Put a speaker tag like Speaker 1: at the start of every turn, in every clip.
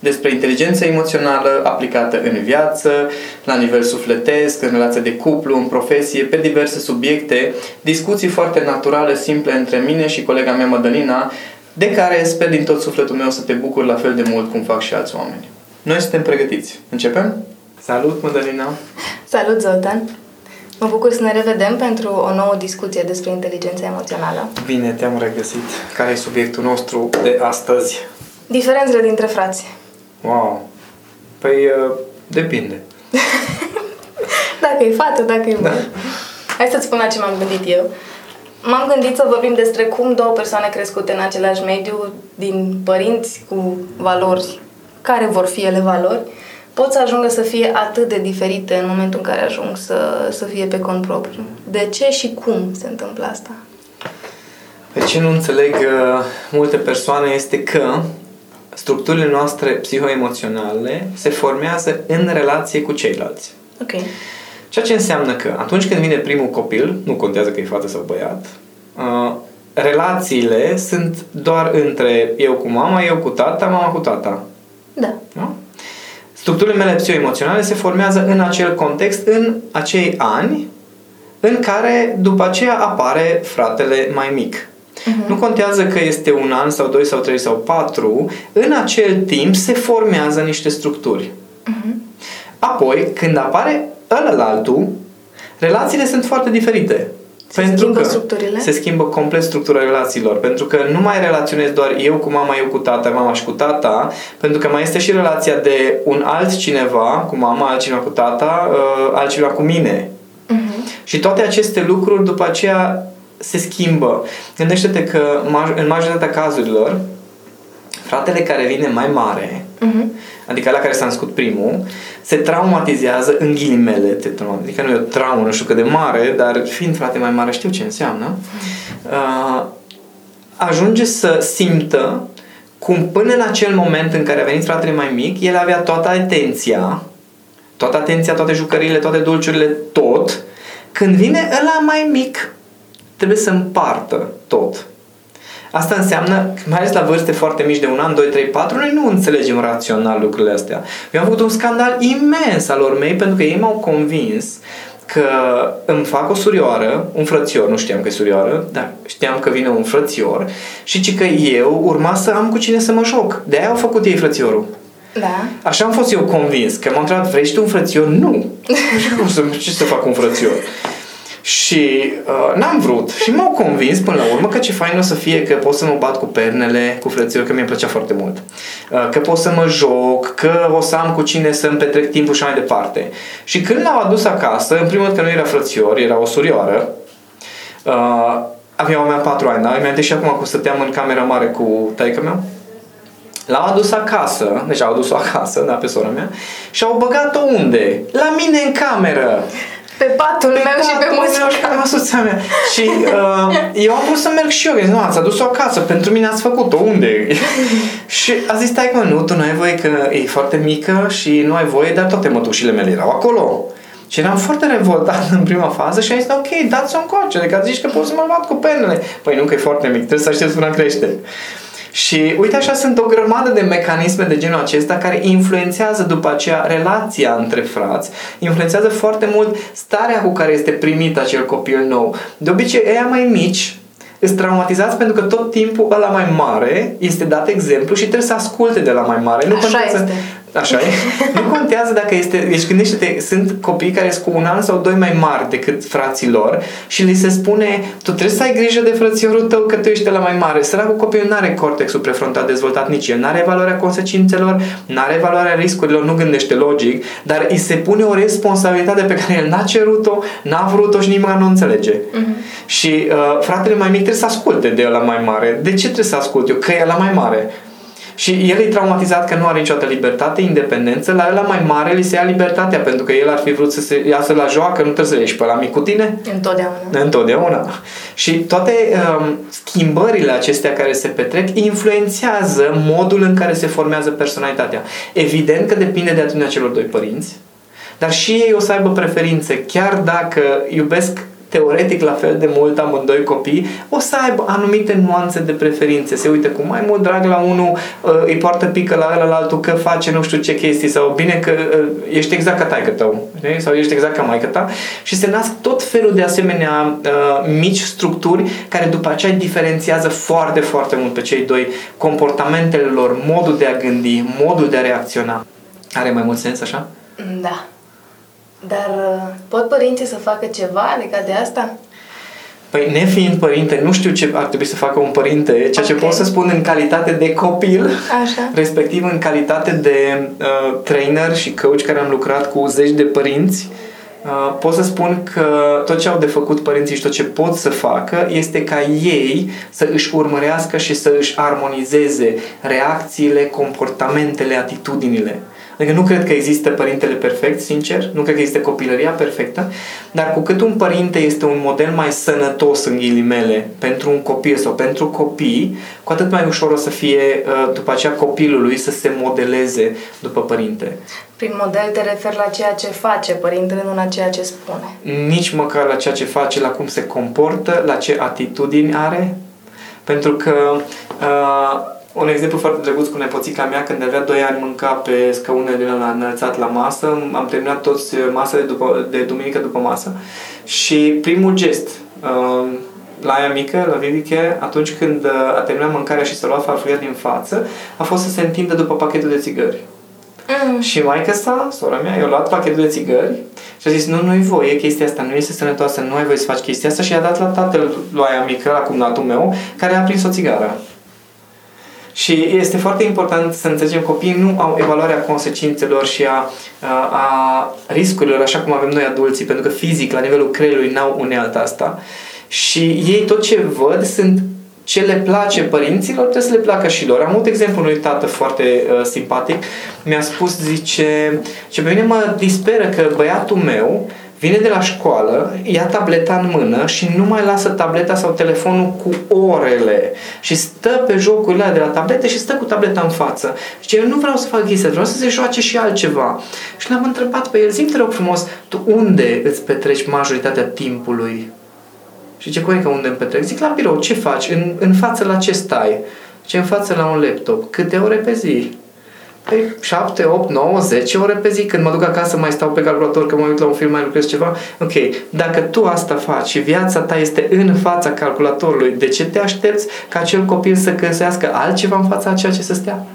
Speaker 1: despre inteligența emoțională aplicată în viață, la nivel sufletesc, în relație de cuplu, în profesie, pe diverse subiecte, discuții foarte naturale, simple între mine și colega mea Madalina, de care sper din tot sufletul meu să te bucur la fel de mult cum fac și alți oameni. Noi suntem pregătiți. Începem? Salut, Madalina!
Speaker 2: Salut, Zoltan! Mă bucur să ne revedem pentru o nouă discuție despre inteligența emoțională.
Speaker 1: Bine, te-am regăsit. Care e subiectul nostru de astăzi?
Speaker 2: Diferențele dintre frați.
Speaker 1: Wow! Păi, uh, depinde.
Speaker 2: dacă e fată, dacă e
Speaker 1: Da.
Speaker 2: Hai să-ți spun la ce m-am gândit eu. M-am gândit să vorbim despre cum două persoane crescute în același mediu, din părinți cu valori, care vor fi ele valori, pot să ajungă să fie atât de diferite în momentul în care ajung să, să fie pe cont propriu. De ce și cum se întâmplă asta?
Speaker 1: Pe ce nu înțeleg uh, multe persoane este că structurile noastre psihoemoționale se formează în relație cu ceilalți.
Speaker 2: Ok.
Speaker 1: Ceea ce înseamnă că atunci când vine primul copil, nu contează că e fată sau băiat, uh, relațiile sunt doar între eu cu mama, eu cu tata, mama cu tata.
Speaker 2: Da.
Speaker 1: Nu? Structurile mele psihoemoționale se formează în acel context, în acei ani în care după aceea apare fratele mai mic. Uh-huh. Nu contează că este un an sau doi sau trei sau patru, în acel timp se formează niște structuri.
Speaker 2: Uh-huh.
Speaker 1: Apoi, când apare ălălaltul, relațiile sunt foarte diferite.
Speaker 2: Se schimbă structurile?
Speaker 1: Se schimbă complet structura relațiilor. Pentru că nu mai relaționez doar eu cu mama, eu cu tata, mama și cu tata, pentru că mai este și relația de un alt cineva cu mama, altcineva cu tata, uh, altcineva cu mine.
Speaker 2: Uh-huh.
Speaker 1: Și toate aceste lucruri după aceea se schimbă. Gândește-te că în majoritatea cazurilor, fratele care vine mai mare,
Speaker 2: Uh-huh.
Speaker 1: adică la care s-a născut primul, se traumatizează în ghilimele, te traumatizează. adică nu e o traumă, nu știu cât de mare, dar fiind frate mai mare știu ce înseamnă, uh, ajunge să simtă cum până în acel moment în care a venit fratele mai mic, el avea toată atenția, toată atenția, toate jucăriile, toate dulciurile, tot, când vine ăla mai mic, trebuie să împartă tot. Asta înseamnă, mai ales la vârste foarte mici de un an, 2, 3, 4, noi nu înțelegem rațional lucrurile astea. Eu am făcut un scandal imens al lor mei pentru că ei m-au convins că îmi fac o surioară, un frățior, nu știam că e surioară, dar știam că vine un frățior și ci că eu urma să am cu cine să mă joc. De aia au făcut ei frățiorul.
Speaker 2: Da.
Speaker 1: Așa am fost eu convins, că m-am întrebat, vrei și tu un frățior? Nu. Cum să, ce să fac un frățior? Și uh, n-am vrut. Și m-au convins până la urmă că ce fain o să fie că pot să mă bat cu pernele, cu frățior, că mi-a plăcea foarte mult. Uh, că pot să mă joc, că o să am cu cine să-mi petrec timpul și mai departe. Și când l-au adus acasă, în primul rând că nu era frățior, era o surioară, uh, aveam mea patru ani, da? Mi-am și acum cum stăteam în camera mare cu taică meu. L-au adus acasă, deci au adus-o acasă, da, pe sora mea, și au băgat-o unde? La mine în cameră.
Speaker 2: Pe patul meu și pe
Speaker 1: patul meu și pe
Speaker 2: muzica.
Speaker 1: măsuța mea. Și uh, eu am vrut să merg și eu. Zic, nu, ați adus-o acasă, pentru mine ați făcut-o, unde? și a zis, stai mă, nu, tu nu ai voie că e foarte mică și nu ai voie, dar toate mătușile mele erau acolo. Și eram foarte revoltat în prima fază și am zis, ok, dați-o încoace, adică ați zis că pot să mă bat cu penele. Păi nu, că e foarte mic, trebuie să aștepți până crește. Și uite așa sunt o grămadă de mecanisme de genul acesta care influențează după aceea relația între frați, influențează foarte mult starea cu care este primit acel copil nou. De obicei, ăia mai mici îți traumatizați pentru că tot timpul ăla mai mare este dat exemplu și trebuie să asculte de la mai mare. Nu
Speaker 2: Așa
Speaker 1: contează,
Speaker 2: este.
Speaker 1: Așa e. Nu contează dacă este... Deci gândește-te, sunt copii care sunt cu un an sau doi mai mari decât frații lor și li se spune tu trebuie să ai grijă de frățiorul tău că tu ești de la mai mare. Săracul copilul nu are cortexul prefrontal dezvoltat nici el, nu are valoarea consecințelor, nu are valoarea riscurilor, nu gândește logic, dar îi se pune o responsabilitate pe care el n-a cerut-o, n-a vrut-o și nimeni nu înțelege. Uh-huh. Și uh, fratele mai mic trebuie să asculte de la mai mare. De ce trebuie să asculte eu? Că e la mai mare. Și el e traumatizat că nu are niciodată libertate, independență, la el mai mare li se ia libertatea, pentru că el ar fi vrut să se iasă la joacă, nu trebuie să ieși pe la mic cu tine.
Speaker 2: Întotdeauna.
Speaker 1: Întotdeauna. Și toate um, schimbările acestea care se petrec influențează modul în care se formează personalitatea. Evident că depinde de atitudinea celor doi părinți, dar și ei o să aibă preferințe, chiar dacă iubesc teoretic la fel de mult amândoi copii, o să aibă anumite nuanțe de preferințe. Se uită cu mai mult drag la unul, uh, îi poartă pică la ăla, la altul, că face nu știu ce chestii sau bine că uh, ești exact ca taică tău sau ești exact ca maică ta și se nasc tot felul de asemenea uh, mici structuri care după aceea diferențiază foarte, foarte mult pe cei doi comportamentele lor, modul de a gândi, modul de a reacționa. Are mai mult sens așa?
Speaker 2: Da. Dar uh, pot părinții să facă ceva legat de asta?
Speaker 1: Păi, nefiind părinte, nu știu ce ar trebui să facă un părinte, ceea okay. ce pot să spun în calitate de copil,
Speaker 2: Așa.
Speaker 1: respectiv în calitate de uh, trainer și coach care am lucrat cu zeci de părinți, uh, pot să spun că tot ce au de făcut părinții și tot ce pot să facă este ca ei să își urmărească și să își armonizeze reacțiile, comportamentele, atitudinile. Adică nu cred că există părintele perfect, sincer, nu cred că există copilăria perfectă, dar cu cât un părinte este un model mai sănătos în ghilimele pentru un copil sau pentru copii, cu atât mai ușor o să fie uh, după aceea copilului să se modeleze după părinte.
Speaker 2: Prin model te referi la ceea ce face părintele, nu la ceea ce spune.
Speaker 1: Nici măcar la ceea ce face, la cum se comportă, la ce atitudini are. Pentru că uh, un exemplu foarte drăguț cu nepoțica mea, când avea 2 ani, mânca pe scăune din la înălțat la masă. Am terminat toți masa de, după, de duminică după masă și primul gest uh, la aia mică, la Viviche, atunci când uh, a terminat mâncarea și s-a luat farfuria din față, a fost să se întindă după pachetul de țigări. Mm. Și maica sa, sora mea, i-a luat pachetul de țigări și a zis, nu, nu-i voie chestia asta, nu este sănătoasă, nu ai voie să faci chestia asta și i-a dat la tatăl lui aia mică, la cumnatul meu, care a prins o țigară. Și este foarte important să înțelegem copiii nu au evaluarea consecințelor și a, a, a riscurilor așa cum avem noi adulții, pentru că fizic, la nivelul creierului, n-au unealta asta. Și ei tot ce văd sunt ce le place părinților, trebuie să le placă și lor. Am un exemplu unui tată foarte uh, simpatic. Mi-a spus, zice, ce pe mine mă disperă că băiatul meu vine de la școală, ia tableta în mână și nu mai lasă tableta sau telefonul cu orele și stă pe jocurile de la tablete și stă cu tableta în față. Și eu nu vreau să fac chestia, vreau să se joace și altceva. Și l-am întrebat pe el, zi te rog frumos, tu unde îți petreci majoritatea timpului? Și ce că unde îmi petrec? Zic, la birou, ce faci? În, în față la ce stai? Ce în față la un laptop? Câte ore pe zi? Păi 7, 8, 9, 10 ore pe zi. Când mă duc acasă mai stau pe calculator, că mă uit la un film, mai lucrez ceva. Ok, dacă tu asta faci și viața ta este în fața calculatorului, de ce te aștepți ca acel copil să găsească altceva în fața a ceea ce să stea?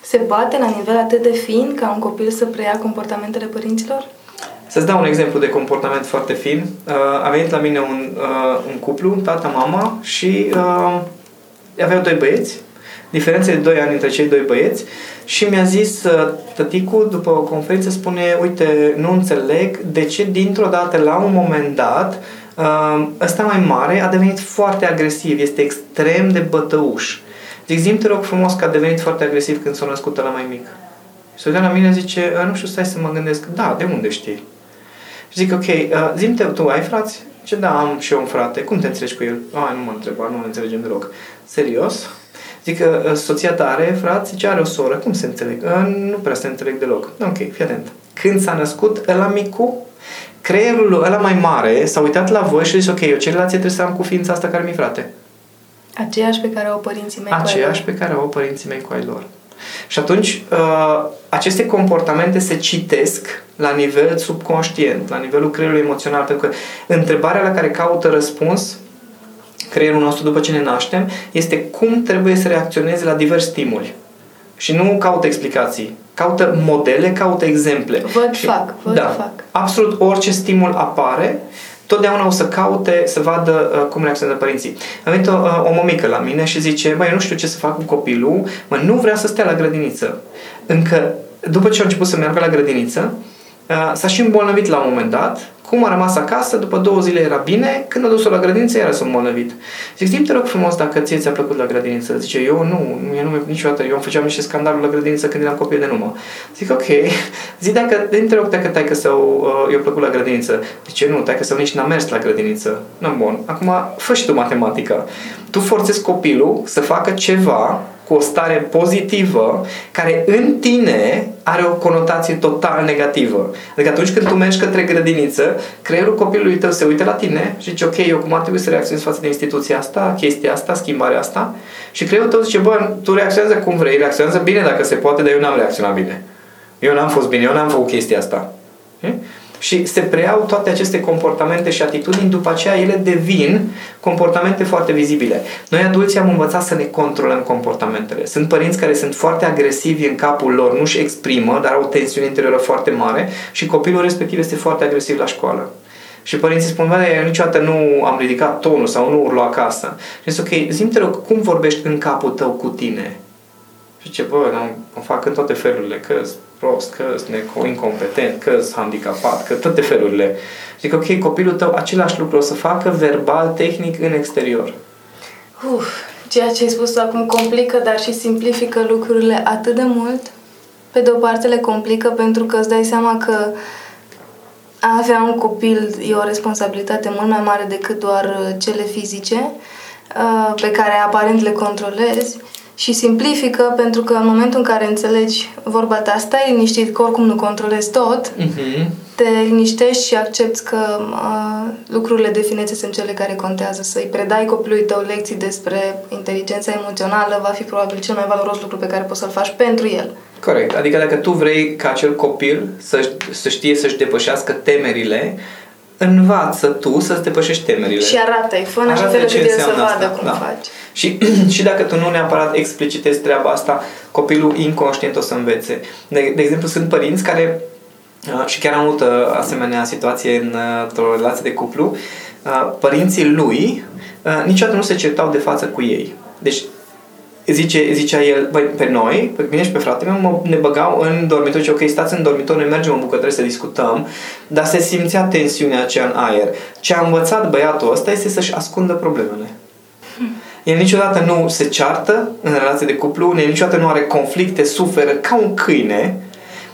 Speaker 2: Se poate la nivel atât de fin ca un copil să preia comportamentele părinților?
Speaker 1: Să-ți dau un exemplu de comportament foarte fin. Uh, a venit la mine un, uh, un cuplu, tata, mama și uh, aveau doi băieți diferențe de 2 ani între cei doi băieți și mi-a zis uh, tăticul după o conferință spune uite, nu înțeleg de ce dintr-o dată la un moment dat uh, ăsta mai mare a devenit foarte agresiv, este extrem de bătăuș. Zic, zim te rog frumos că a devenit foarte agresiv când s-a născut la mai mic. Și se la mine zice, nu știu, stai să mă gândesc, da, de unde știi? Și zic, ok, uh, zim te, tu ai frați? Ce da, am și eu un frate. Cum te înțelegi cu el? Ah, nu mă întreba, nu ne înțelegem deloc. Serios? Zic că uh, soția ta are frate, zice, are o soră. Cum se înțeleg? Uh, nu prea se înțeleg deloc. Ok, fii atent. Când s-a născut ăla micu, creierul ăla mai mare s-a uitat la voi și a zis, ok, eu ce relație trebuie să am cu ființa asta care mi frate?
Speaker 2: Aceeași pe care au părinții mei
Speaker 1: Aceeași pe care au părinții mei cu ai lor. Și atunci, uh, aceste comportamente se citesc la nivel subconștient, la nivelul creierului emoțional, pentru că întrebarea la care caută răspuns creierul nostru după ce ne naștem este cum trebuie să reacționeze la diversi stimuli. și nu caută explicații. Caută modele, caută exemple.
Speaker 2: Văd,
Speaker 1: și,
Speaker 2: fac, văd,
Speaker 1: da,
Speaker 2: fac.
Speaker 1: Absolut orice stimul apare, totdeauna o să caute să vadă uh, cum reacționează părinții. A venit o, uh, o mămică la mine și zice, băi, nu știu ce să fac cu copilul, mă, nu vrea să stea la grădiniță. Încă, după ce a început să meargă la grădiniță, uh, s-a și îmbolnăvit la un moment dat cum a rămas acasă, după două zile era bine, când a dus-o la grădiniță, iară s-a îmbolnăvit. Zic, zi te rog frumos dacă ție ți-a plăcut la grădiniță. Zice, eu nu, eu nu niciodată, eu îmi făceam niște scandaluri la grădiniță când eram copil de numă. Zic, ok, zi dacă, te rog dacă tai că sau uh, eu plăcut la grădiniță. Zice, nu, tai că sau nici n-a mers la grădiniță. Nu, bun. Acum, fă și tu matematica. Tu forțezi copilul să facă ceva cu o stare pozitivă care în tine are o conotație total negativă. Adică atunci când tu mergi către grădiniță, creierul copilului tău se uită la tine și zice, ok, eu cum ar trebui să reacționez față de instituția asta, chestia asta, schimbarea asta și creierul tău zice, bă, tu reacționează cum vrei, reacționează bine dacă se poate, dar eu n-am reacționat bine. Eu n-am fost bine, eu n-am făcut chestia asta. E? Și se preiau toate aceste comportamente și atitudini, după aceea ele devin comportamente foarte vizibile. Noi adulții am învățat să ne controlăm comportamentele. Sunt părinți care sunt foarte agresivi în capul lor, nu-și exprimă, dar au o tensiune interioară foarte mare și copilul respectiv este foarte agresiv la școală. Și părinții spun, bă, eu niciodată nu am ridicat tonul sau nu urlu acasă. Și zic, ok, zi te rog, cum vorbești în capul tău cu tine? Și ce, bă, o fac în toate felurile, că prost, că sunt incompetent, că sunt handicapat, că toate felurile. Zic, ok, copilul tău același lucru o să facă verbal, tehnic, în exterior.
Speaker 2: Uf, ceea ce ai spus acum complică, dar și simplifică lucrurile atât de mult. Pe de o parte le complică pentru că îți dai seama că a avea un copil e o responsabilitate mult mai mare decât doar uh, cele fizice, uh, pe care aparent le controlezi și simplifică pentru că în momentul în care înțelegi vorba ta, stai liniștit că oricum nu controlezi tot, uh-huh. te liniștești și accepti că uh, lucrurile de finețe sunt cele care contează. Să-i predai copilului tău lecții despre inteligența emoțională va fi probabil cel mai valoros lucru pe care poți să-l faci pentru el.
Speaker 1: Corect. Adică dacă tu vrei ca acel copil să, să știe să-și depășească temerile, învață tu să-ți depășești temerile.
Speaker 2: Și arată-i, fă în așa fel încât el să vadă asta. cum da. faci.
Speaker 1: Și, și dacă tu nu neapărat explicitezi treaba asta, copilul inconștient o să învețe. De, de exemplu, sunt părinți care, uh, și chiar am avut uh, asemenea situație în, uh, într-o relație de cuplu, părinții lui niciodată nu se certau de față cu ei. Deci zice, zicea el, băi, pe noi, pe mine și pe fratele meu, ne băgau în dormitor și ok, stați în dormitor, noi mergem în bucătărie să discutăm, dar se simțea tensiunea aceea în aer. Ce a învățat băiatul ăsta este să-și ascundă problemele. El niciodată nu se ceartă în relație de cuplu, el niciodată nu are conflicte, suferă ca un câine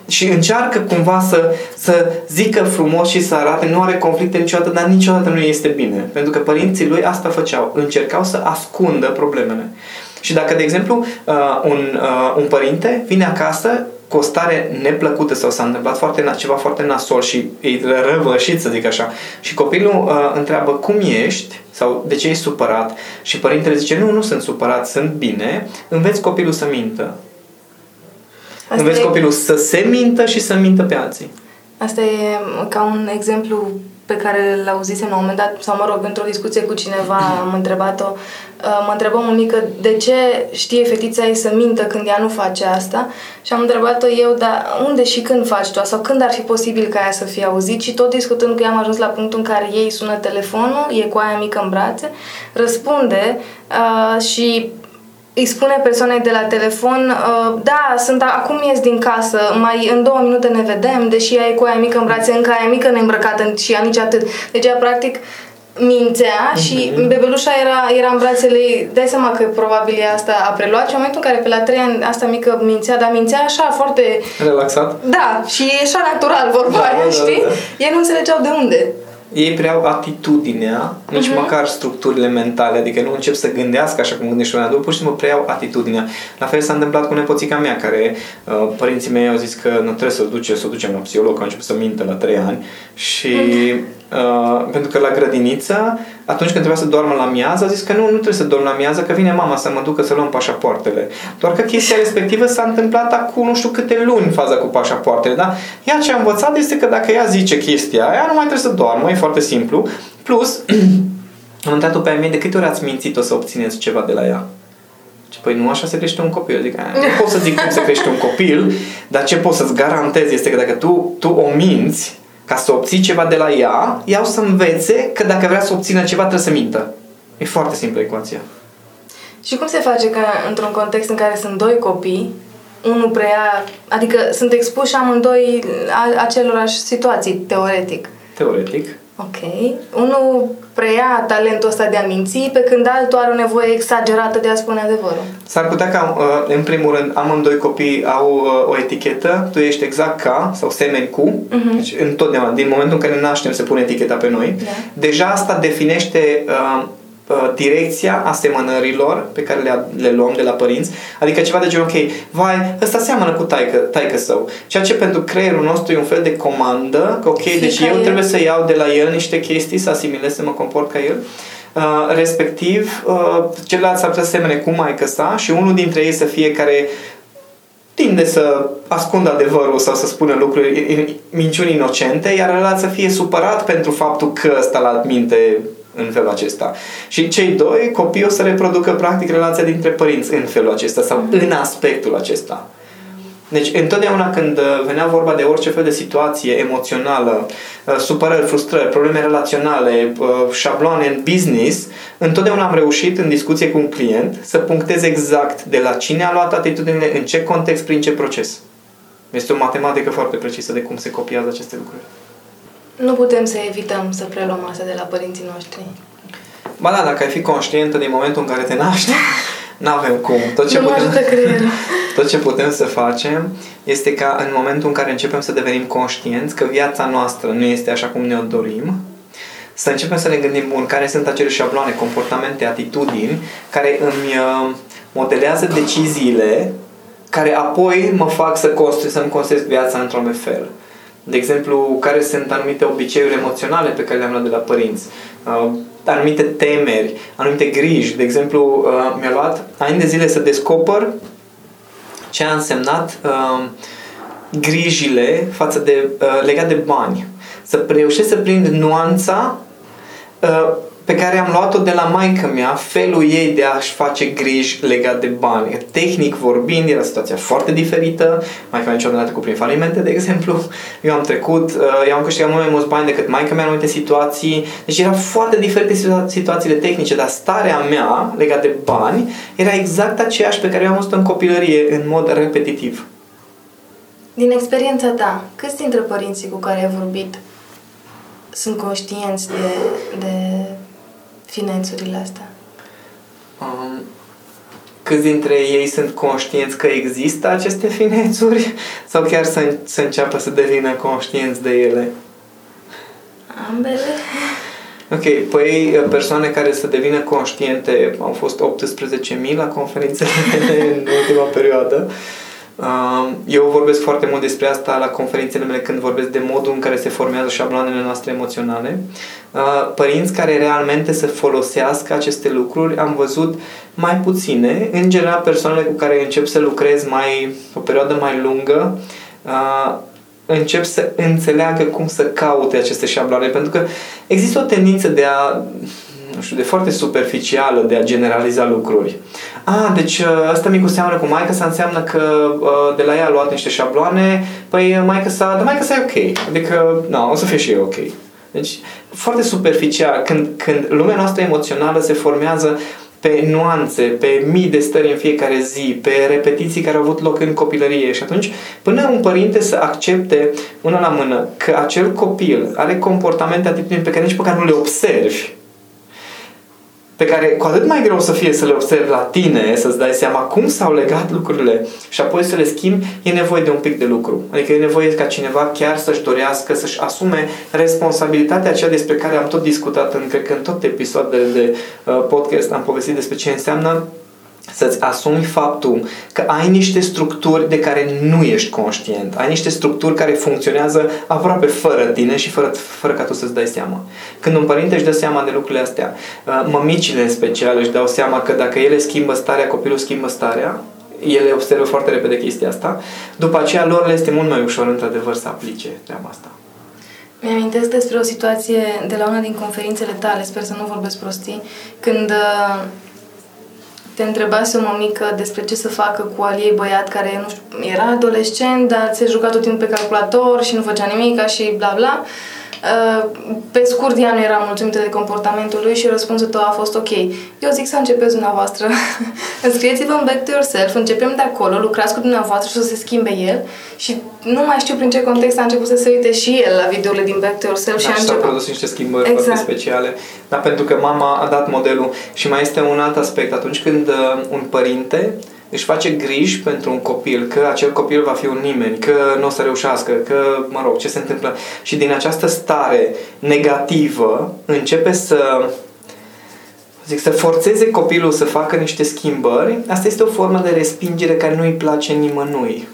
Speaker 1: și încearcă cumva să, să zică frumos și să arate, nu are conflicte niciodată, dar niciodată nu este bine. Pentru că părinții lui asta făceau, încercau să ascundă problemele. Și dacă, de exemplu, uh, un, uh, un părinte vine acasă cu o stare neplăcută sau s-a întâmplat foarte, ceva foarte nasol și e răvășit, să zic așa, și copilul uh, întreabă cum ești sau de ce ești supărat și părintele zice nu, nu sunt supărat, sunt bine, înveți copilul să mintă. Asta înveți e... copilul să se mintă și să mintă pe alții.
Speaker 2: Asta e ca un exemplu pe care l auzisem la un moment dat, sau mă rog, într-o discuție cu cineva am întrebat-o, uh, mă întrebă unică de ce știe fetița ei să mintă când ea nu face asta? Și am întrebat-o eu, dar unde și când faci tu sau când ar fi posibil ca ea să fie auzit? Și tot discutând cu ea am ajuns la punctul în care ei sună telefonul, e cu aia mică în brațe, răspunde uh, și îi spune persoanei de la telefon, uh, da, sunt acum ies din casă, mai în două minute ne vedem, deși ea e cu aia mică în brațe, încă aia mică neîmbrăcată și ea nici atât. Deci ea practic mințea și mm-hmm. bebelușa era, era în brațele ei. Dai seama că probabil ea asta a preluat și în momentul în care pe la trei ani asta mică mințea, dar mințea așa foarte...
Speaker 1: Relaxat?
Speaker 2: Da, și e așa natural vorba da, aia, da, știi? Da, da. Ei nu înțelegeau de unde
Speaker 1: ei preau atitudinea, nici uh-huh. măcar structurile mentale, adică nu încep să gândească așa cum gândește un adult, pur și simplu preiau atitudinea. La fel s-a întâmplat cu nepoțica mea, care uh, părinții mei au zis că nu trebuie să o duce, să o ducem la psiholog, că a început să mintă la 3 ani și uh-huh Uh, pentru că la grădiniță, atunci când trebuia să doarmă la miază, a zis că nu, nu trebuie să dorm la miază, că vine mama să mă ducă să luăm pașapoartele. Doar că chestia respectivă s-a întâmplat acum nu știu câte luni faza cu pașapoartele, da? Ea ce a învățat este că dacă ea zice chestia aia, nu mai trebuie să doarmă, e foarte simplu. Plus, am întrebat-o pe a mea de câte ori ați mințit-o să obțineți ceva de la ea? păi nu așa se crește un copil. Adică nu pot să zic cum se crește un copil, dar ce pot să-ți garantez este că dacă tu, tu o minți ca să obții ceva de la ea, ea o să învețe că dacă vrea să obțină ceva trebuie să mintă. E foarte simplă ecuația.
Speaker 2: Și cum se face că într-un context în care sunt doi copii, unul preia, adică sunt expuși amândoi acelorași situații, teoretic.
Speaker 1: Teoretic.
Speaker 2: Ok. Unul preia talentul ăsta de a minți, pe când altul are o nevoie exagerată de a spune adevărul.
Speaker 1: S-ar putea ca, uh, în primul rând, amândoi copii au uh, o etichetă, tu ești exact ca sau semeni cu, uh-huh. deci întotdeauna, din momentul în care naștem se pune eticheta pe noi, da. deja asta definește uh, Uh, direcția asemănărilor pe care le, le luăm de la părinți, adică ceva de genul, ok, vai, ăsta seamănă cu taică, taică său. Ceea ce pentru creierul nostru e un fel de comandă, că ok, Fii deci eu el. trebuie să iau de la el niște chestii, să asimilez, să mă comport ca el. Uh, respectiv, uh, celălalt s-ar putea să semene cu maică sa și unul dintre ei să fie care tinde să ascundă adevărul sau să spună lucruri, minciuni inocente, iar ăla să fie supărat pentru faptul că ăsta la minte în felul acesta. Și cei doi copii o să reproducă practic relația dintre părinți în felul acesta sau în aspectul acesta. Deci, întotdeauna când uh, venea vorba de orice fel de situație emoțională, uh, supărări, frustrări, probleme relaționale, uh, șabloane în business, întotdeauna am reușit în discuție cu un client să punctez exact de la cine a luat atitudinile, în ce context, prin ce proces. Este o matematică foarte precisă de cum se copiază aceste lucruri.
Speaker 2: Nu putem să evităm să preluăm asta de la părinții noștri.
Speaker 1: Ba da, dacă ai fi conștientă din momentul în care te naști, n-avem cum.
Speaker 2: Tot ce, nu putem,
Speaker 1: tot ce putem să facem este ca în momentul în care începem să devenim conștienți că viața noastră nu este așa cum ne-o dorim, să începem să ne gândim, bun, care sunt acele șabloane, comportamente, atitudini care îmi uh, modelează deciziile care apoi mă fac să construi, să-mi construiesc viața într-un fel. De exemplu, care sunt anumite obiceiuri emoționale pe care le-am luat de la părinți, uh, anumite temeri, anumite griji. De exemplu, uh, mi-a luat ani de zile să descoper ce a însemnat uh, grijile față de, uh, legat de bani. Să reușesc să prind nuanța uh, pe care am luat-o de la maică mea, felul ei de a-și face griji legat de bani. Tehnic vorbind, era situația foarte diferită. Maica mea niciodată cu prin falimente, de exemplu. Eu am trecut, uh, eu am câștigat mult mai mulți bani decât maica mea în anumite situații. Deci erau foarte diferite situa- situațiile tehnice, dar starea mea legat de bani era exact aceeași pe care eu am văzut în copilărie, în mod repetitiv.
Speaker 2: Din experiența ta, câți dintre părinții cu care ai vorbit sunt conștienți de, de finanțurile astea?
Speaker 1: Um, câți dintre ei sunt conștienți că există aceste finețuri sau chiar să, să înceapă să devină conștienți de ele?
Speaker 2: Ambele.
Speaker 1: Ok, păi persoane care să devină conștiente au fost 18.000 la conferințele în ultima perioadă. Uh, eu vorbesc foarte mult despre asta la conferințele mele când vorbesc de modul în care se formează șabloanele noastre emoționale. Părinți care realmente să folosească aceste lucruri am văzut mai puține. În general, persoanele cu care încep să lucrez mai o perioadă mai lungă încep să înțeleagă cum să caute aceste șabloane, pentru că există o tendință de a nu știu, de foarte superficială de a generaliza lucruri. A, deci uh, asta micu seamănă cu maica sa înseamnă că uh, de la ea a luat niște șabloane, păi uh, maica sa, dar maica sa e ok. Adică, nu, o să fie și eu ok. Deci, foarte superficial. Când, când lumea noastră emoțională se formează pe nuanțe, pe mii de stări în fiecare zi, pe repetiții care au avut loc în copilărie și atunci până un părinte să accepte una la mână că acel copil are comportamente, atitudini pe care nici pe care nu le observi, pe care cu atât mai greu să fie să le observi la tine, să-ți dai seama cum s-au legat lucrurile și apoi să le schimbi, e nevoie de un pic de lucru. Adică e nevoie ca cineva chiar să-și dorească, să-și asume responsabilitatea aceea despre care am tot discutat în, cred că în tot episoadele de uh, podcast am povestit despre ce înseamnă să-ți asumi faptul că ai niște structuri de care nu ești conștient. Ai niște structuri care funcționează aproape fără tine și fără, fără ca tu să-ți dai seama. Când un părinte își dă seama de lucrurile astea, uh, mămicile în special își dau seama că dacă ele schimbă starea, copilul schimbă starea, ele observă foarte repede chestia asta, după aceea lor le este mult mai ușor, într-adevăr, să aplice treaba asta.
Speaker 2: Mi-amintesc despre o situație de la una din conferințele tale, sper să nu vorbesc prostii, când uh, te întrebase o mămică despre ce să facă cu al ei băiat care, nu știu, era adolescent, dar se juca tot timpul pe calculator și nu făcea nimic și bla bla, Uh, pe scurt, ea nu era mulțumită de comportamentul lui și răspunsul tău a fost ok. Eu zic să începeți dumneavoastră. Înscrieți-vă în Back to Yourself, începem de acolo, lucrați cu dumneavoastră și o să se schimbe el și nu mai știu prin ce context a început să se uite și el la videourile din Back to Yourself
Speaker 1: da,
Speaker 2: și a
Speaker 1: început. produs niște schimbări exact. foarte speciale. Da, pentru că mama a dat modelul și mai este un alt aspect. Atunci când uh, un părinte își face griji pentru un copil, că acel copil va fi un nimeni, că nu o să reușească, că, mă rog, ce se întâmplă. Și din această stare negativă începe să zic, să forțeze copilul să facă niște schimbări, asta este o formă de respingere care nu îi place nimănui.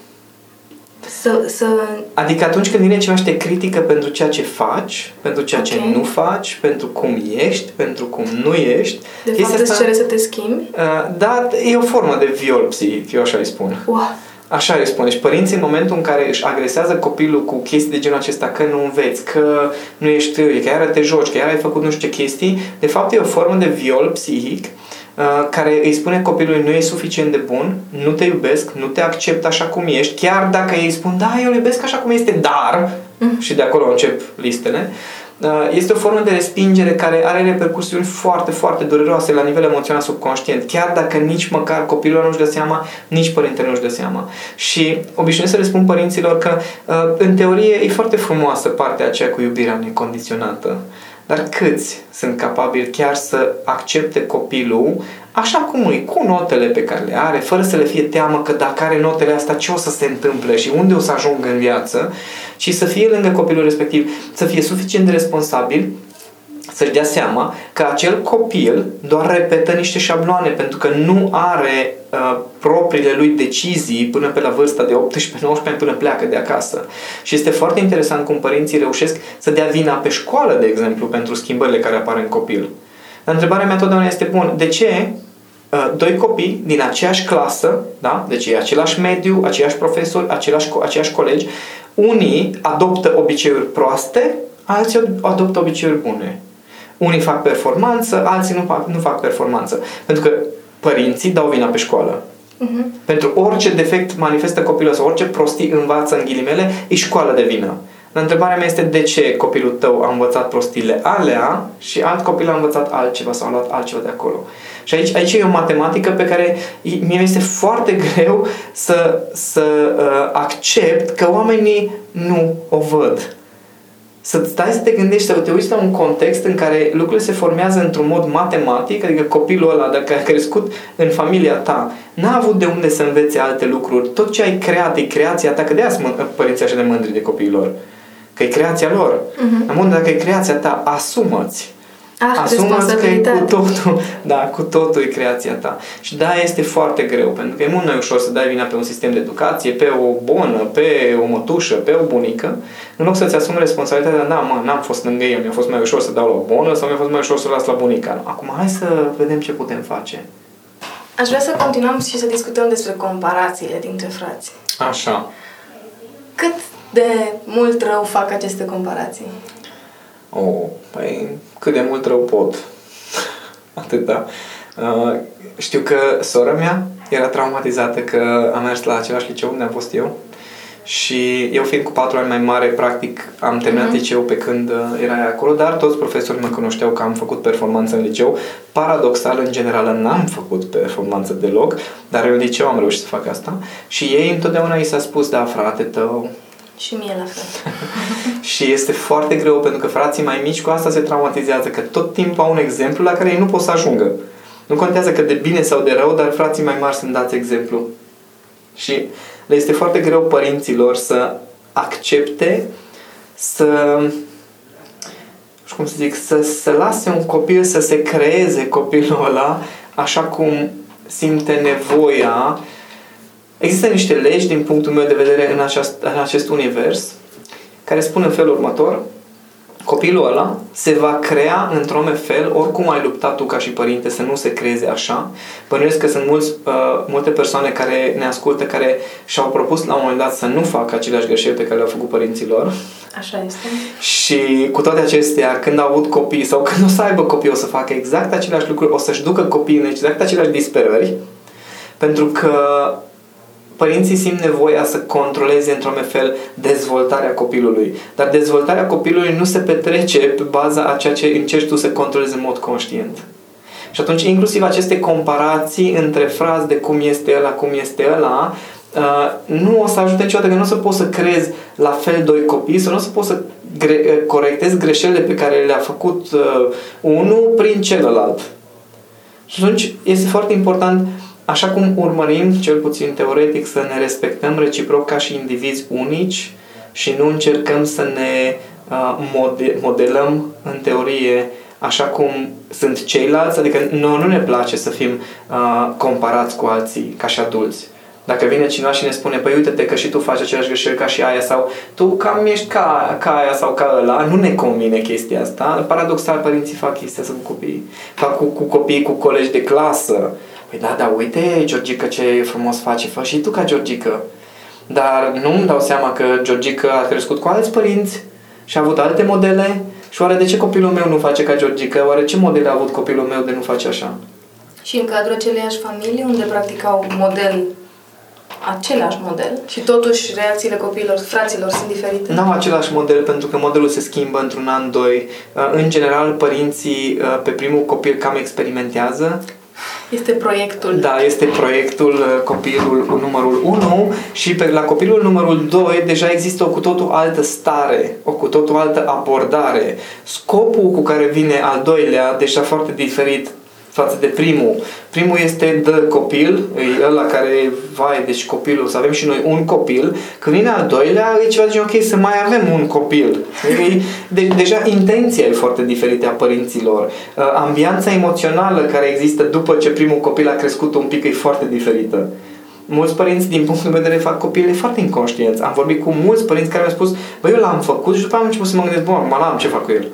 Speaker 2: Să, să...
Speaker 1: Adică atunci când vine ceva și te critică pentru ceea ce faci, pentru ceea okay. ce nu faci, pentru cum ești, pentru cum nu ești...
Speaker 2: De fapt îți cere să te schimbi?
Speaker 1: Uh, da, e o formă de viol psihic, eu așa îi spun.
Speaker 2: Wow.
Speaker 1: Așa îi spun. Deci părinții în momentul în care își agresează copilul cu chestii de genul acesta, că nu înveți, că nu ești, că iară te joci, că iară ai făcut nu știu ce chestii, de fapt e o formă de viol psihic Uh, care îi spune copilului nu e suficient de bun, nu te iubesc, nu te accept așa cum ești, chiar dacă ei spun da, eu îl iubesc așa cum este, dar, mm. și de acolo încep listele, uh, este o formă de respingere care are repercusiuni foarte, foarte dureroase la nivel emoțional subconștient, chiar dacă nici măcar copilul nu-și dă seama, nici părintele nu-și dă seama. Și obișnuiesc să le spun părinților că, uh, în teorie, e foarte frumoasă partea aceea cu iubirea necondiționată. Dar câți sunt capabili chiar să accepte copilul așa cum e, cu notele pe care le are, fără să le fie teamă că dacă are notele astea, ce o să se întâmple și unde o să ajung în viață, și să fie lângă copilul respectiv, să fie suficient de responsabil să-și dea seama că acel copil doar repetă niște șabloane pentru că nu are uh, propriile lui decizii până pe la vârsta de 18-19 ani până pleacă de acasă. Și este foarte interesant cum părinții reușesc să dea vina pe școală, de exemplu, pentru schimbările care apar în copil. Dar întrebarea mea totdeauna este, bun, de ce uh, doi copii din aceeași clasă, da? deci e același mediu, aceiași profesori, același, aceiași colegi, unii adoptă obiceiuri proaste, alții adoptă obiceiuri bune. Unii fac performanță, alții nu fac, nu fac performanță. Pentru că părinții dau vina pe școală. Uh-huh. Pentru orice defect manifestă copilul sau orice prostii învață în ghilimele, e școală de vină. Dar întrebarea mea este de ce copilul tău a învățat prostiile alea și alt copil a învățat altceva sau a luat altceva de acolo. Și aici, aici e o matematică pe care mie este foarte greu să, să uh, accept că oamenii nu o văd să stai să te gândești, să te uiți la un context în care lucrurile se formează într-un mod matematic, adică copilul ăla, dacă a crescut în familia ta, n-a avut de unde să învețe alte lucruri. Tot ce ai creat e creația ta, că de aia părinții așa de mândri de copiilor. Că e creația lor. Uh-huh. În dacă e creația ta, asumă-ți
Speaker 2: Ah, Asumă că e
Speaker 1: cu totul, da, cu totul e creația ta. Și da, este foarte greu, pentru că e mult mai ușor să dai vina pe un sistem de educație, pe o bonă, pe o mătușă, pe o bunică, în loc să-ți asumi responsabilitatea, da, mă, n-am fost lângă el, mi-a fost mai ușor să dau la o bonă sau mi-a fost mai ușor să las la bunica. Acum hai să vedem ce putem face.
Speaker 2: Aș vrea să continuăm și să discutăm despre comparațiile dintre frați.
Speaker 1: Așa.
Speaker 2: Cât de mult rău fac aceste comparații?
Speaker 1: Oh, păi cât de mult rău pot. Atâta. Uh, știu că sora mea era traumatizată că am mers la același liceu unde am fost eu și eu fiind cu patru ani mai mare, practic am terminat uh-huh. liceu pe când uh, era acolo, dar toți profesorii mă cunoșteau că am făcut performanță în liceu. Paradoxal, în general, n-am făcut performanță deloc, dar în liceu am reușit să fac asta. Și ei întotdeauna i s-a spus, da, frate tău,
Speaker 2: și mie la fel.
Speaker 1: și este foarte greu pentru că frații mai mici cu asta se traumatizează, că tot timpul au un exemplu la care ei nu pot să ajungă. Nu contează că de bine sau de rău, dar frații mai mari sunt dați exemplu. Și le este foarte greu părinților să accepte să știu cum să zic, să, să lase un copil să se creeze copilul ăla așa cum simte nevoia Există niște legi, din punctul meu de vedere, în, aceast, în acest univers, care spun în felul următor. copilul ăla se va crea într-un fel, oricum ai luptat tu ca și părinte să nu se creeze așa. Bănuiesc că sunt mulți, uh, multe persoane care ne ascultă, care și-au propus la un moment dat să nu facă aceleași greșeli pe care le-au făcut părinților.
Speaker 2: Așa este.
Speaker 1: Și cu toate acestea, când au avut copii sau când o să aibă copii, o să facă exact aceleași lucruri, o să-și ducă copiii în exact aceleași disperări, pentru că părinții simt nevoia să controleze într-un fel dezvoltarea copilului. Dar dezvoltarea copilului nu se petrece pe baza a ceea ce încerci tu să controlezi în mod conștient. Și atunci, inclusiv aceste comparații între frazi de cum este ăla, cum este ăla, uh, nu o să ajute niciodată, că nu o să poți să crezi la fel doi copii sau nu o să poți să gre- uh, corectezi greșelile pe care le-a făcut uh, unul prin celălalt. Și atunci este foarte important uh, Așa cum urmărim, cel puțin teoretic, să ne respectăm reciproc ca și indivizi unici și nu încercăm să ne uh, modelăm în teorie așa cum sunt ceilalți, adică nouă nu ne place să fim uh, comparați cu alții ca și adulți. Dacă vine cineva și ne spune, păi uite-te că și tu faci același greșeli ca și aia sau tu cam ești ca, ca aia sau ca ăla, nu ne convine chestia asta. Paradoxal, părinții fac chestia asta cu copii. Fac cu, cu copii, cu colegi de clasă. Păi da, da, uite, Georgica, ce frumos face, fă și tu ca Georgica. Dar nu îmi dau seama că Georgica a crescut cu alți părinți și a avut alte modele și oare de ce copilul meu nu face ca Georgica? Oare ce modele a avut copilul meu de nu face așa?
Speaker 2: Și în cadrul aceleiași familii, unde practicau model același model și totuși reacțiile copiilor, fraților sunt diferite?
Speaker 1: Nu au același model pentru că modelul se schimbă într-un an, doi. În general, părinții pe primul copil cam experimentează
Speaker 2: este proiectul.
Speaker 1: Da, este proiectul uh, copilul numărul 1 și pe, la copilul numărul 2 deja există o cu totul altă stare, o cu totul altă abordare. Scopul cu care vine al doilea, deja foarte diferit față de primul. Primul este de copil, e ăla care, vai, deci copilul, să avem și noi un copil. Când vine al doilea, e ceva de ok, să mai avem un copil. E, de, deja intenția e foarte diferită a părinților. Uh, ambianța emoțională care există după ce primul copil a crescut un pic e foarte diferită. Mulți părinți, din punct de vedere, fac copiii foarte inconștienți. Am vorbit cu mulți părinți care mi-au spus, băi, eu l-am făcut și după am început să mă gândesc, bă, acum l-am, ce fac cu el?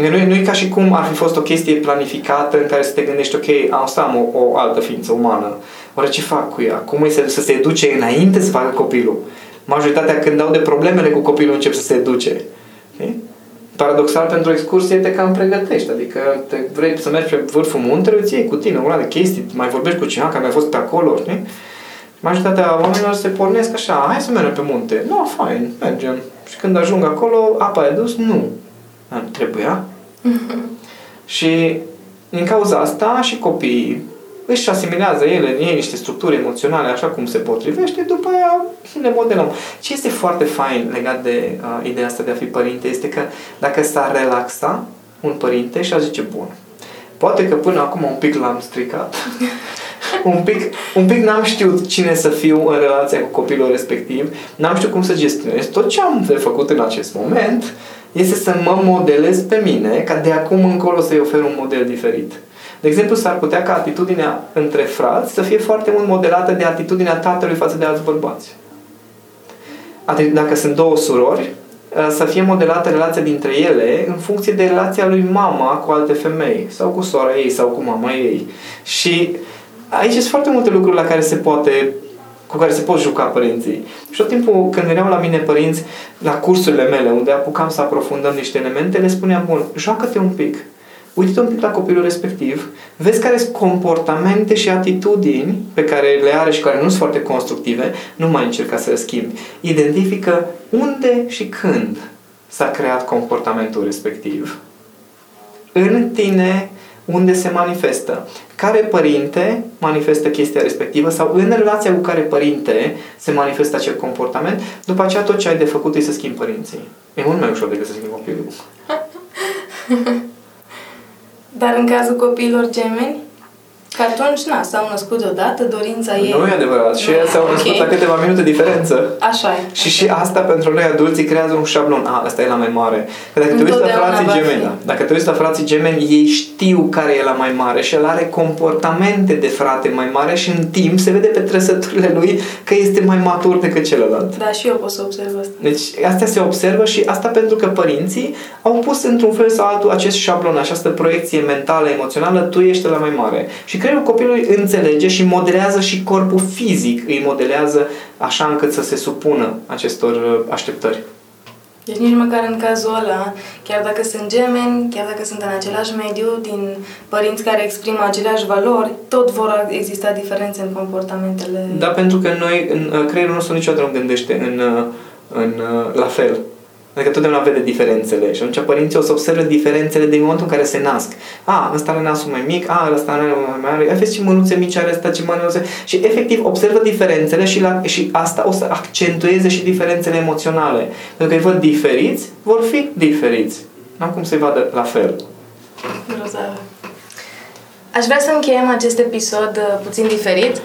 Speaker 1: Adică nu, nu e ca și cum ar fi fost o chestie planificată în care să te gândești, ok, asta am o, o altă ființă umană. Oare ce fac cu ea? Cum e să, să se educe înainte să facă copilul? Majoritatea când dau de problemele cu copilul încep să se educe. Okay? Paradoxal, pentru o excursie te cam pregătești. Adică te vrei să mergi pe vârful muntelui, îți iei cu tine una de chestii, mai vorbești cu cineva care mai fost pe acolo, știi? Majoritatea oamenilor se pornesc așa, hai să mergem pe munte. Nu, no, fain, mergem. Și când ajung acolo, apa e dus? Nu trebuia. și din cauza asta și copiii își asimilează ele în ei niște structuri emoționale așa cum se potrivește, după aia ne modelăm. Ce este foarte fain legat de uh, ideea asta de a fi părinte este că dacă s-ar relaxa un părinte și a zice, bun, poate că până acum un pic l-am stricat, un pic, un pic n-am știut cine să fiu în relația cu copilul respectiv, n-am știut cum să gestionez tot ce am de făcut în acest moment, este să mă modelez pe mine, ca de acum încolo să-i ofer un model diferit. De exemplu, s-ar putea ca atitudinea între frați să fie foarte mult modelată de atitudinea tatălui față de alți bărbați. Dacă sunt două surori, ă, să fie modelată relația dintre ele în funcție de relația lui mama cu alte femei, sau cu sora ei, sau cu mama ei. Și aici sunt foarte multe lucruri la care se poate cu care se pot juca părinții. Și tot timpul când veneau la mine părinți la cursurile mele, unde apucam să aprofundăm niște elemente, le spuneam, bun, joacă-te un pic, uite-te un pic la copilul respectiv, vezi care sunt comportamente și atitudini pe care le are și care nu sunt foarte constructive, nu mai încerca să le schimbi. Identifică unde și când s-a creat comportamentul respectiv. În tine, unde se manifestă. Care părinte manifestă chestia respectivă sau în relația cu care părinte se manifestă acel comportament, după aceea tot ce ai de făcut e să schimbi părinții. E mult mai ușor decât să schimbi copilul.
Speaker 2: Dar în cazul copiilor gemeni, Că atunci, na, s-au născut deodată, dorința ei...
Speaker 1: Nu e adevărat. Și
Speaker 2: Nu,
Speaker 1: s-au născut
Speaker 2: ok.
Speaker 1: la câteva minute diferență.
Speaker 2: Așa e.
Speaker 1: Și și asta pentru noi adulții creează un șablon. A, ăsta e la mai mare. Că dacă te uiți la
Speaker 2: Întotdeauna
Speaker 1: frații
Speaker 2: va fi.
Speaker 1: gemeni, da, dacă te uiți la frații gemeni, ei știu care e la mai mare și el are comportamente de frate mai mare și în timp se vede pe trăsăturile lui că este mai matur decât celălalt.
Speaker 2: Da, și eu pot să observ asta.
Speaker 1: Deci asta se observă și asta pentru că părinții au pus într-un fel sau altul acest șablon, această proiecție mentală, emoțională, tu ești la mai mare. Și creierul copilului înțelege și modelează și corpul fizic îi modelează așa încât să se supună acestor uh, așteptări.
Speaker 2: Deci nici măcar în cazul ăla, chiar dacă sunt gemeni, chiar dacă sunt în același mediu, din părinți care exprimă aceleași valori, tot vor exista diferențe în comportamentele...
Speaker 1: Da, pentru că noi, în, uh, creierul nostru niciodată nu gândește în, uh, în, uh, la fel. Adică totdeauna vede diferențele și atunci părinții o să observe diferențele din momentul în care se nasc. A, ăsta are nasul mai mic, a, ăsta are mai mare, vezi ce mânuțe mici are ăsta, ce mânuțe... Și efectiv observă diferențele și, la, și asta o să accentueze și diferențele emoționale. Pentru că îi văd diferiți, vor fi diferiți. Nu am cum să-i vadă la fel.
Speaker 2: Grozavă. Aș vrea să încheiem acest episod uh, puțin diferit.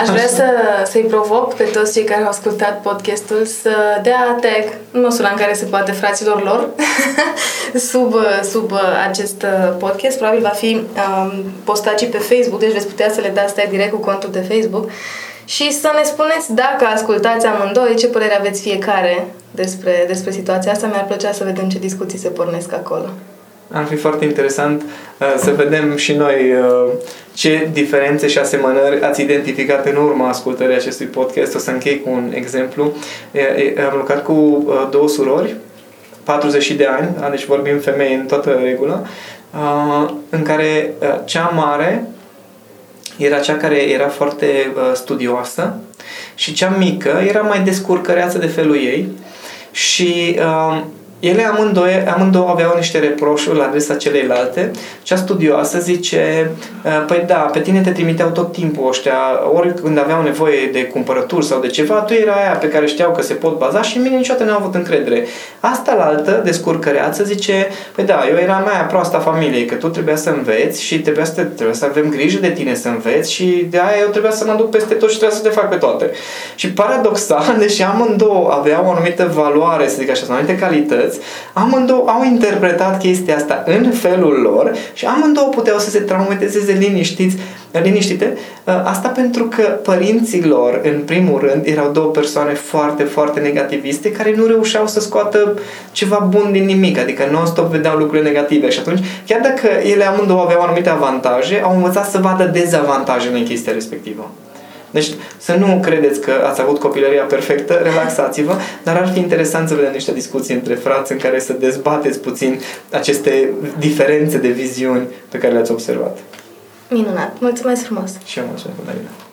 Speaker 2: Aș vrea să, să-i provoc pe toți cei care au ascultat podcastul să dea tag, în măsura în care se poate, fraților lor, sub, uh, sub uh, acest uh, podcast. Probabil va fi um, postat și pe Facebook, deci veți putea să le dați tag direct cu contul de Facebook. Și să ne spuneți dacă ascultați amândoi, ce părere aveți fiecare despre, despre situația asta. Mi-ar plăcea să vedem ce discuții se pornesc acolo.
Speaker 1: Ar fi foarte interesant uh, să vedem și noi uh, ce diferențe și asemănări ați identificat în urma ascultării acestui podcast. O să închei cu un exemplu. E, e, am lucrat cu uh, două surori, 40 de ani, da, deci vorbim femei în toată regula, uh, în care uh, cea mare era cea care era foarte uh, studioasă și cea mică era mai descurcăreață de felul ei și uh, ele amândouă, amândouă aveau niște reproșuri la adresa celeilalte. Cea studioasă zice, uh, păi da, pe tine te trimiteau tot timpul ăștia, ori când aveau nevoie de cumpărături sau de ceva, tu era aia pe care știau că se pot baza și în mine niciodată n-au avut încredere. Asta la altă, descurcăreață, zice, păi da, eu eram mai proasta familiei, că tu trebuia să înveți și trebuia să, te, trebuia să avem grijă de tine să înveți și de aia eu trebuia să mă duc peste tot și trebuia să te fac pe toate. Și paradoxal, deși amândouă aveau o anumită valoare, să zic așa, sau anumite calități, amândouă au interpretat chestia asta în felul lor și amândouă puteau să se traumatizeze liniștiți, liniștite. Asta pentru că părinții lor, în primul rând, erau două persoane foarte, foarte negativiste care nu reușeau să scoată ceva bun din nimic, adică non-stop vedeau lucruri negative și atunci, chiar dacă ele amândouă aveau anumite avantaje, au învățat să vadă dezavantajele în chestia respectivă. Deci să nu credeți că ați avut copilăria perfectă, relaxați-vă, dar ar fi interesant să vedem niște discuții între frați în care să dezbateți puțin aceste diferențe de viziuni pe care le-ați observat.
Speaker 2: Minunat! Mulțumesc frumos!
Speaker 1: Și eu mulțumesc, Madalina.